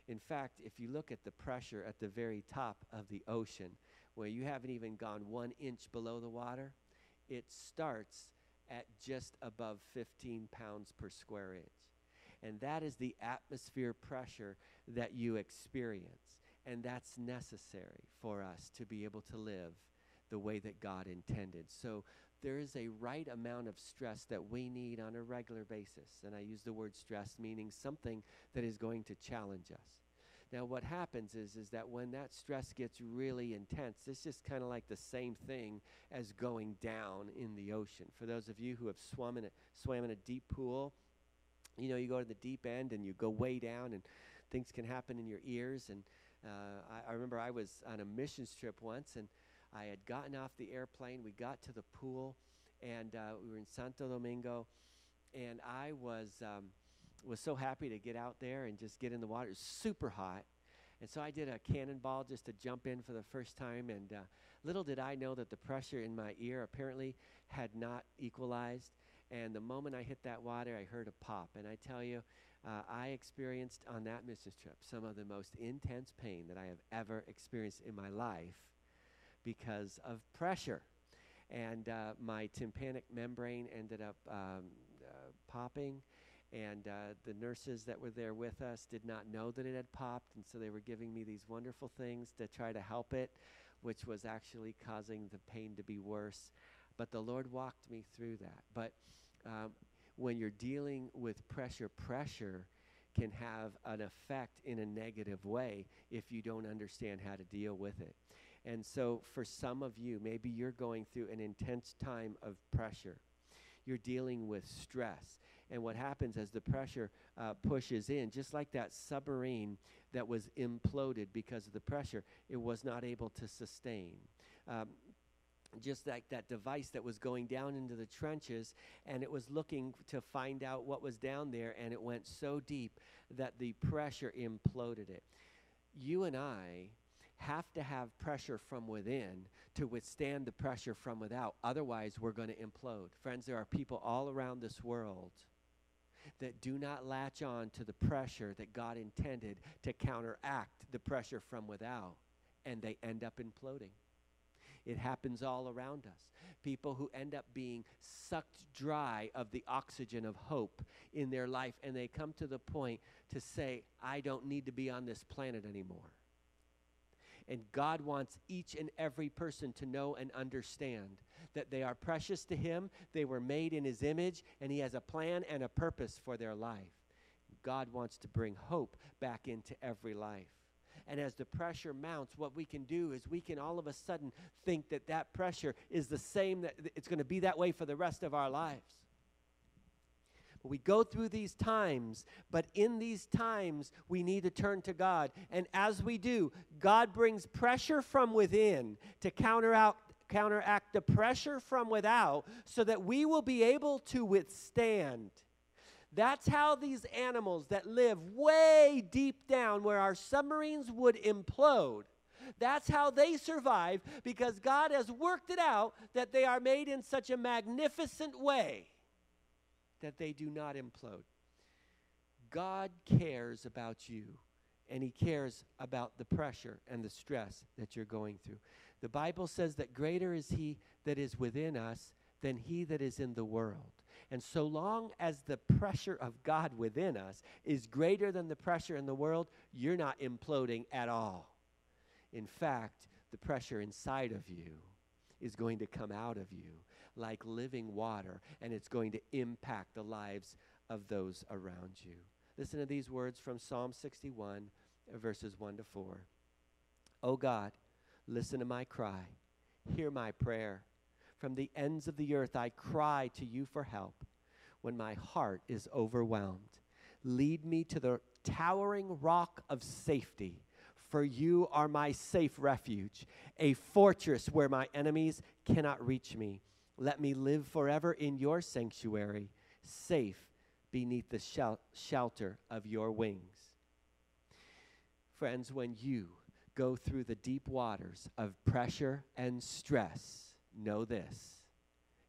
In fact, if you look at the pressure at the very top of the ocean, where you haven't even gone one inch below the water, it starts at just above 15 pounds per square inch. And that is the atmosphere pressure that you experience. And that's necessary for us to be able to live the way that God intended. So there is a right amount of stress that we need on a regular basis. And I use the word stress meaning something that is going to challenge us. Now, what happens is, is that when that stress gets really intense, it's just kind of like the same thing as going down in the ocean. For those of you who have swum in a, swam in a deep pool, you know, you go to the deep end and you go way down, and things can happen in your ears. And uh, I, I remember I was on a missions trip once, and I had gotten off the airplane. We got to the pool, and uh, we were in Santo Domingo, and I was um, was so happy to get out there and just get in the water. It was super hot, and so I did a cannonball just to jump in for the first time. And uh, little did I know that the pressure in my ear apparently had not equalized. And the moment I hit that water, I heard a pop. And I tell you, uh, I experienced on that missions trip some of the most intense pain that I have ever experienced in my life because of pressure. And uh, my tympanic membrane ended up um, uh, popping, And uh, the nurses that were there with us did not know that it had popped, and so they were giving me these wonderful things to try to help it, which was actually causing the pain to be worse. But the Lord walked me through that. But um, when you're dealing with pressure, pressure can have an effect in a negative way if you don't understand how to deal with it. And so, for some of you, maybe you're going through an intense time of pressure. You're dealing with stress. And what happens as the pressure uh, pushes in, just like that submarine that was imploded because of the pressure, it was not able to sustain. Um, just like that device that was going down into the trenches and it was looking to find out what was down there and it went so deep that the pressure imploded it. You and I have to have pressure from within to withstand the pressure from without. Otherwise, we're going to implode. Friends, there are people all around this world that do not latch on to the pressure that God intended to counteract the pressure from without, and they end up imploding. It happens all around us. People who end up being sucked dry of the oxygen of hope in their life, and they come to the point to say, I don't need to be on this planet anymore. And God wants each and every person to know and understand that they are precious to Him, they were made in His image, and He has a plan and a purpose for their life. God wants to bring hope back into every life. And as the pressure mounts, what we can do is we can all of a sudden think that that pressure is the same, that it's going to be that way for the rest of our lives. We go through these times, but in these times, we need to turn to God. And as we do, God brings pressure from within to counteract, counteract the pressure from without so that we will be able to withstand that's how these animals that live way deep down where our submarines would implode, that's how they survive because God has worked it out that they are made in such a magnificent way that they do not implode. God cares about you and he cares about the pressure and the stress that you're going through. The Bible says that greater is he that is within us than he that is in the world. And so long as the pressure of God within us is greater than the pressure in the world, you're not imploding at all. In fact, the pressure inside of you is going to come out of you like living water, and it's going to impact the lives of those around you. Listen to these words from Psalm 61, verses 1 to 4. Oh God, listen to my cry, hear my prayer. From the ends of the earth I cry to you for help when my heart is overwhelmed. Lead me to the towering rock of safety, for you are my safe refuge, a fortress where my enemies cannot reach me. Let me live forever in your sanctuary, safe beneath the shel- shelter of your wings. Friends, when you go through the deep waters of pressure and stress, know this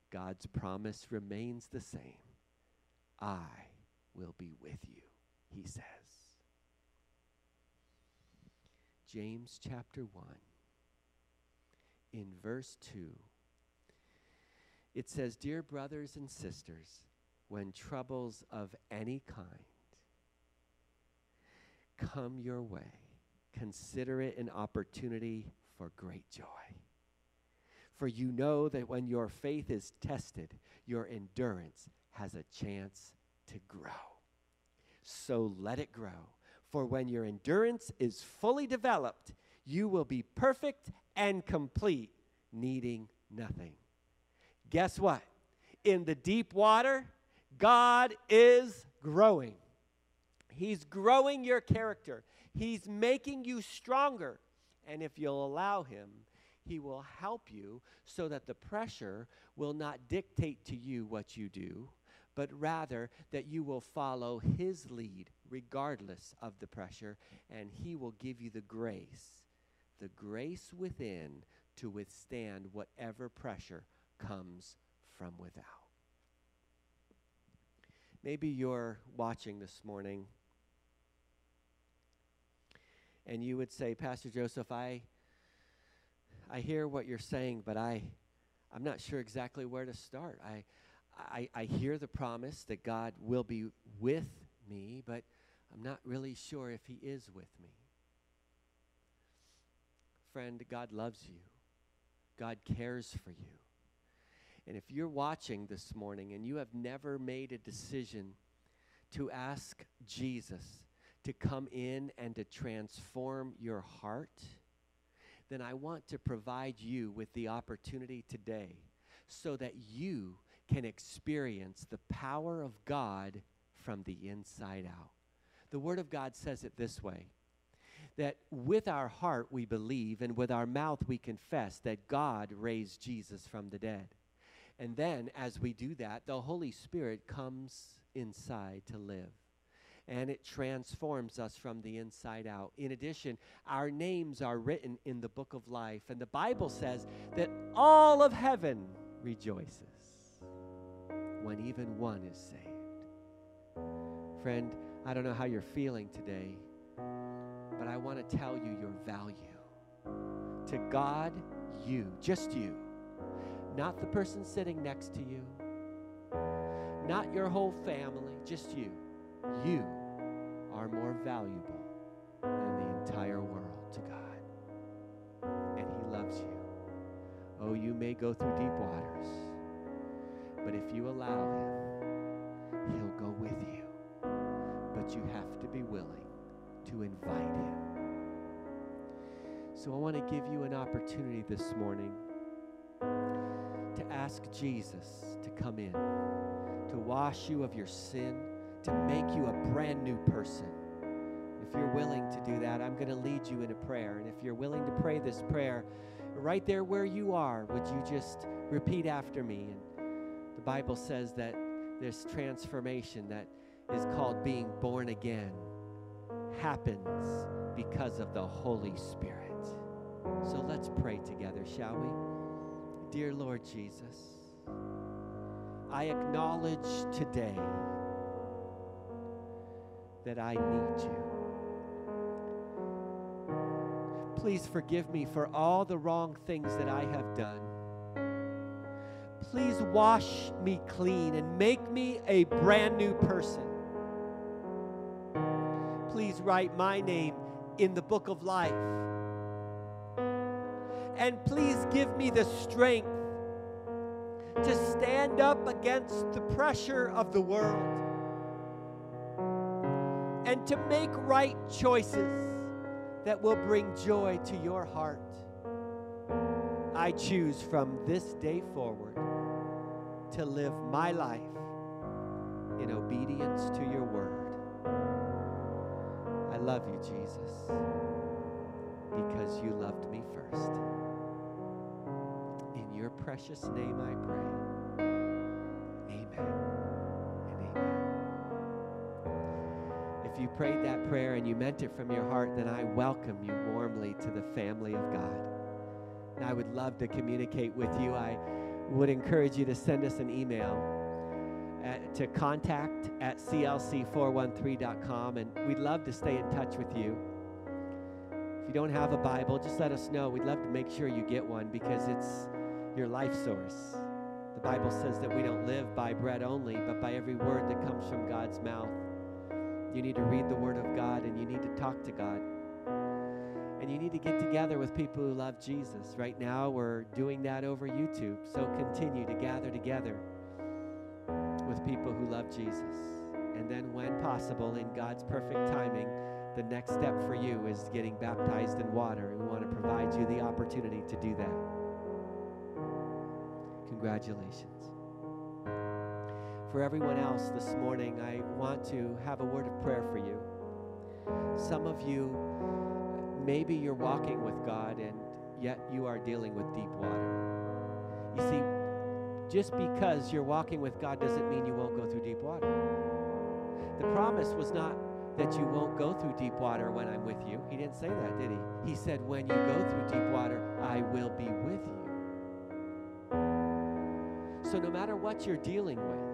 God's promise remains the same. I will be with you, he says. James chapter 1, in verse 2, it says, Dear brothers and sisters, when troubles of any kind come your way, consider it an opportunity for great joy. For you know that when your faith is tested, your endurance has a chance to grow. So let it grow. For when your endurance is fully developed, you will be perfect and complete, needing nothing. Guess what? In the deep water, God is growing. He's growing your character, He's making you stronger. And if you'll allow Him, he will help you so that the pressure will not dictate to you what you do, but rather that you will follow His lead regardless of the pressure, and He will give you the grace, the grace within to withstand whatever pressure comes from without. Maybe you're watching this morning and you would say, Pastor Joseph, I I hear what you're saying, but I, I'm not sure exactly where to start. I, I, I hear the promise that God will be with me, but I'm not really sure if He is with me. Friend, God loves you, God cares for you. And if you're watching this morning and you have never made a decision to ask Jesus to come in and to transform your heart, then I want to provide you with the opportunity today so that you can experience the power of God from the inside out. The Word of God says it this way that with our heart we believe, and with our mouth we confess that God raised Jesus from the dead. And then, as we do that, the Holy Spirit comes inside to live. And it transforms us from the inside out. In addition, our names are written in the book of life. And the Bible says that all of heaven rejoices when even one is saved. Friend, I don't know how you're feeling today, but I want to tell you your value. To God, you, just you, not the person sitting next to you, not your whole family, just you. You are more valuable than the entire world to God. And He loves you. Oh, you may go through deep waters, but if you allow Him, He'll go with you. But you have to be willing to invite Him. So I want to give you an opportunity this morning to ask Jesus to come in, to wash you of your sin, to make you a brand new person. If you're willing to do that, I'm going to lead you in a prayer. And if you're willing to pray this prayer, right there where you are, would you just repeat after me? And the Bible says that this transformation that is called being born again happens because of the Holy Spirit. So let's pray together, shall we? Dear Lord Jesus, I acknowledge today that I need you. Please forgive me for all the wrong things that I have done. Please wash me clean and make me a brand new person. Please write my name in the book of life. And please give me the strength to stand up against the pressure of the world to make right choices that will bring joy to your heart. I choose from this day forward to live my life in obedience to your word. I love you, Jesus, because you loved me first. In your precious name I pray. You prayed that prayer and you meant it from your heart, then I welcome you warmly to the family of God. And I would love to communicate with you. I would encourage you to send us an email at, to contact at clc413.com, and we'd love to stay in touch with you. If you don't have a Bible, just let us know. We'd love to make sure you get one because it's your life source. The Bible says that we don't live by bread only, but by every word that comes from God's mouth. You need to read the Word of God and you need to talk to God. And you need to get together with people who love Jesus. Right now, we're doing that over YouTube. So continue to gather together with people who love Jesus. And then, when possible, in God's perfect timing, the next step for you is getting baptized in water. We want to provide you the opportunity to do that. Congratulations. For everyone else this morning, I want to have a word of prayer for you. Some of you, maybe you're walking with God and yet you are dealing with deep water. You see, just because you're walking with God doesn't mean you won't go through deep water. The promise was not that you won't go through deep water when I'm with you. He didn't say that, did he? He said, when you go through deep water, I will be with you. So no matter what you're dealing with,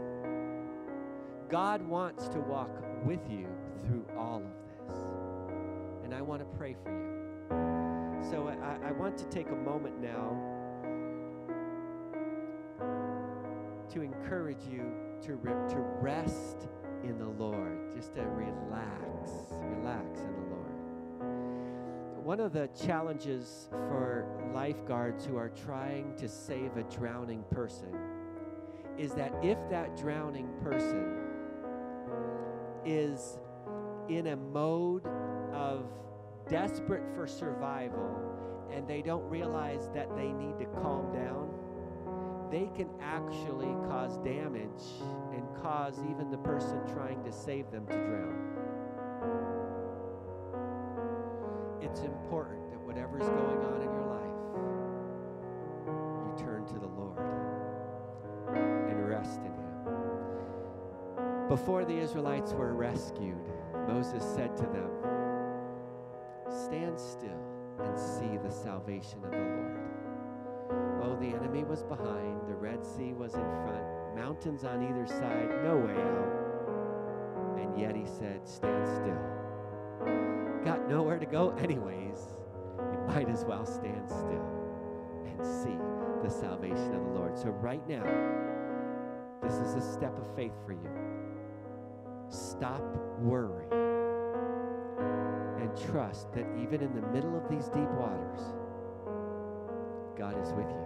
God wants to walk with you through all of this. And I want to pray for you. So I, I want to take a moment now to encourage you to, re- to rest in the Lord, just to relax, relax in the Lord. One of the challenges for lifeguards who are trying to save a drowning person is that if that drowning person is in a mode of desperate for survival and they don't realize that they need to calm down, they can actually cause damage and cause even the person trying to save them to drown. It's important that whatever's going on in your life, you turn to the Lord and rest in Him. Before the Israelites were rescued, Moses said to them, Stand still and see the salvation of the Lord. Oh, the enemy was behind, the Red Sea was in front, mountains on either side, no way out. And yet he said, Stand still. Got nowhere to go, anyways. You might as well stand still and see the salvation of the Lord. So, right now, this is a step of faith for you. Stop worrying and trust that even in the middle of these deep waters, God is with you.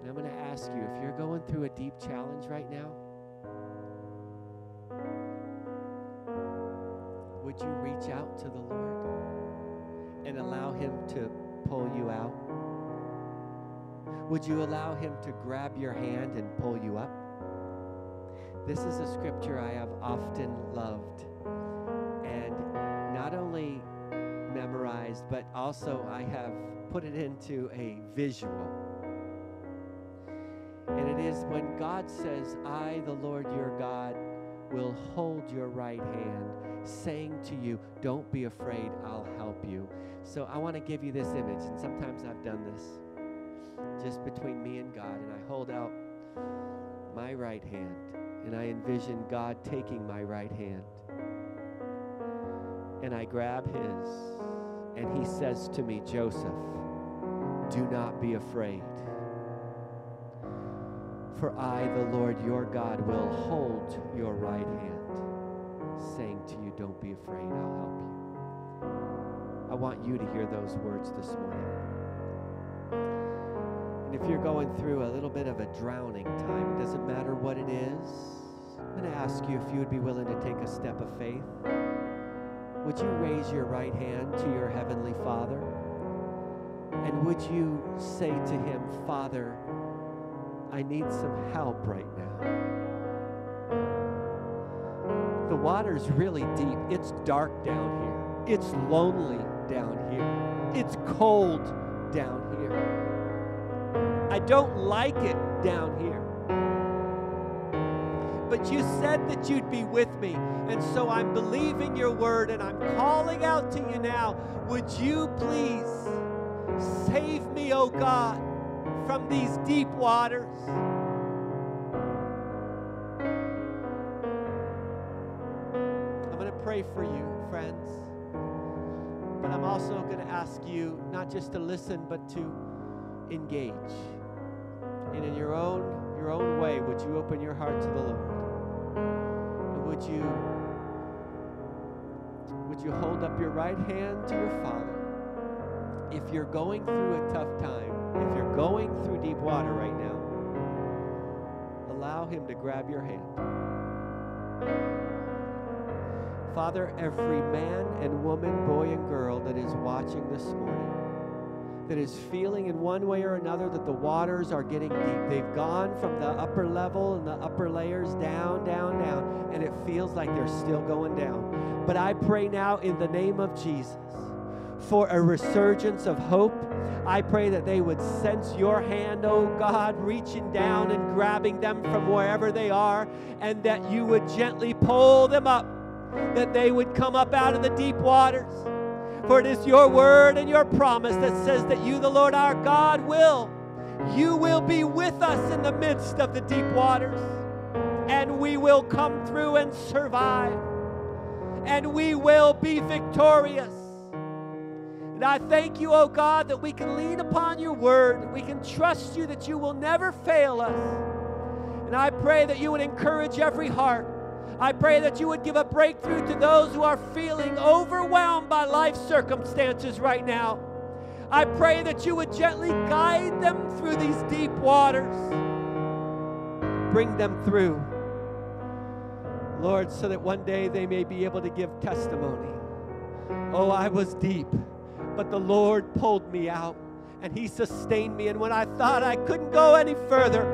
And I'm going to ask you if you're going through a deep challenge right now, would you reach out to the Lord and allow Him to pull you out? Would you allow Him to grab your hand and pull you up? This is a scripture I have often loved and not only memorized, but also I have put it into a visual. And it is when God says, I, the Lord your God, will hold your right hand, saying to you, Don't be afraid, I'll help you. So I want to give you this image, and sometimes I've done this just between me and God, and I hold out my right hand, and I envision God taking my right hand, and I grab his, and he says to me, Joseph, do not be afraid. For I, the Lord your God, will hold your right hand, saying to you, Don't be afraid, I'll help you. I want you to hear those words this morning. And if you're going through a little bit of a drowning time, it doesn't matter what it is, I'm going to ask you if you would be willing to take a step of faith. Would you raise your right hand to your Heavenly Father? And would you say to Him, Father, I need some help right now? The water's really deep. It's dark down here. It's lonely down here. It's cold down here. I don't like it down here. But you said that you'd be with me. And so I'm believing your word and I'm calling out to you now. Would you please save me, oh God, from these deep waters? I'm going to pray for you, friends. But I'm also going to ask you not just to listen, but to engage. And in your own your own way, would you open your heart to the Lord? And would you would you hold up your right hand to your Father? If you're going through a tough time, if you're going through deep water right now, allow him to grab your hand. Father, every man and woman, boy and girl that is watching this morning, that is feeling in one way or another that the waters are getting deep. They've gone from the upper level and the upper layers down, down, down, and it feels like they're still going down. But I pray now in the name of Jesus for a resurgence of hope. I pray that they would sense your hand, oh God, reaching down and grabbing them from wherever they are, and that you would gently pull them up, that they would come up out of the deep waters. For it is your word and your promise that says that you, the Lord our God, will. You will be with us in the midst of the deep waters, and we will come through and survive, and we will be victorious. And I thank you, oh God, that we can lean upon your word. We can trust you that you will never fail us. And I pray that you would encourage every heart. I pray that you would give a breakthrough to those who are feeling overwhelmed by life circumstances right now. I pray that you would gently guide them through these deep waters. Bring them through. Lord, so that one day they may be able to give testimony. Oh, I was deep, but the Lord pulled me out and He sustained me. And when I thought I couldn't go any further,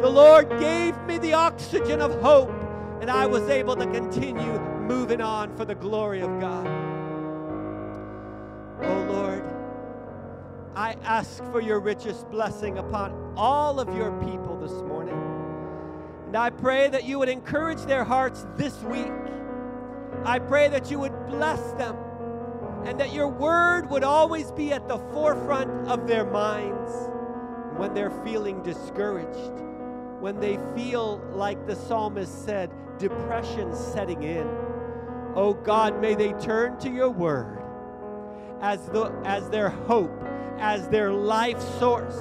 the Lord gave me the oxygen of hope, and I was able to continue moving on for the glory of God. Oh Lord, I ask for your richest blessing upon all of your people this morning. And I pray that you would encourage their hearts this week. I pray that you would bless them and that your word would always be at the forefront of their minds when they're feeling discouraged, when they feel, like the psalmist said, depression setting in. Oh God, may they turn to your word as, the, as their hope, as their life source,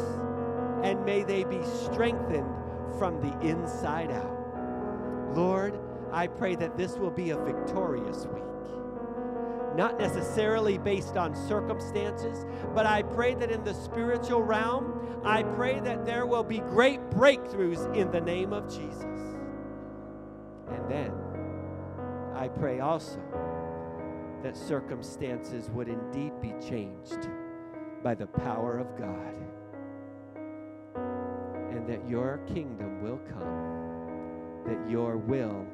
and may they be strengthened from the inside out. Lord, I pray that this will be a victorious week not necessarily based on circumstances, but I pray that in the spiritual realm, I pray that there will be great breakthroughs in the name of Jesus. And then I pray also that circumstances would indeed be changed by the power of God, and that your kingdom will come, that your will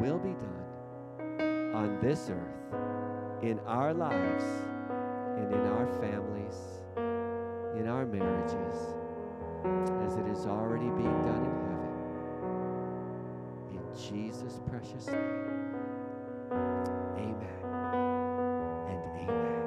will be done on this earth in our lives and in our families, in our marriages, as it is already being done in heaven. Jesus' precious name. Amen and amen.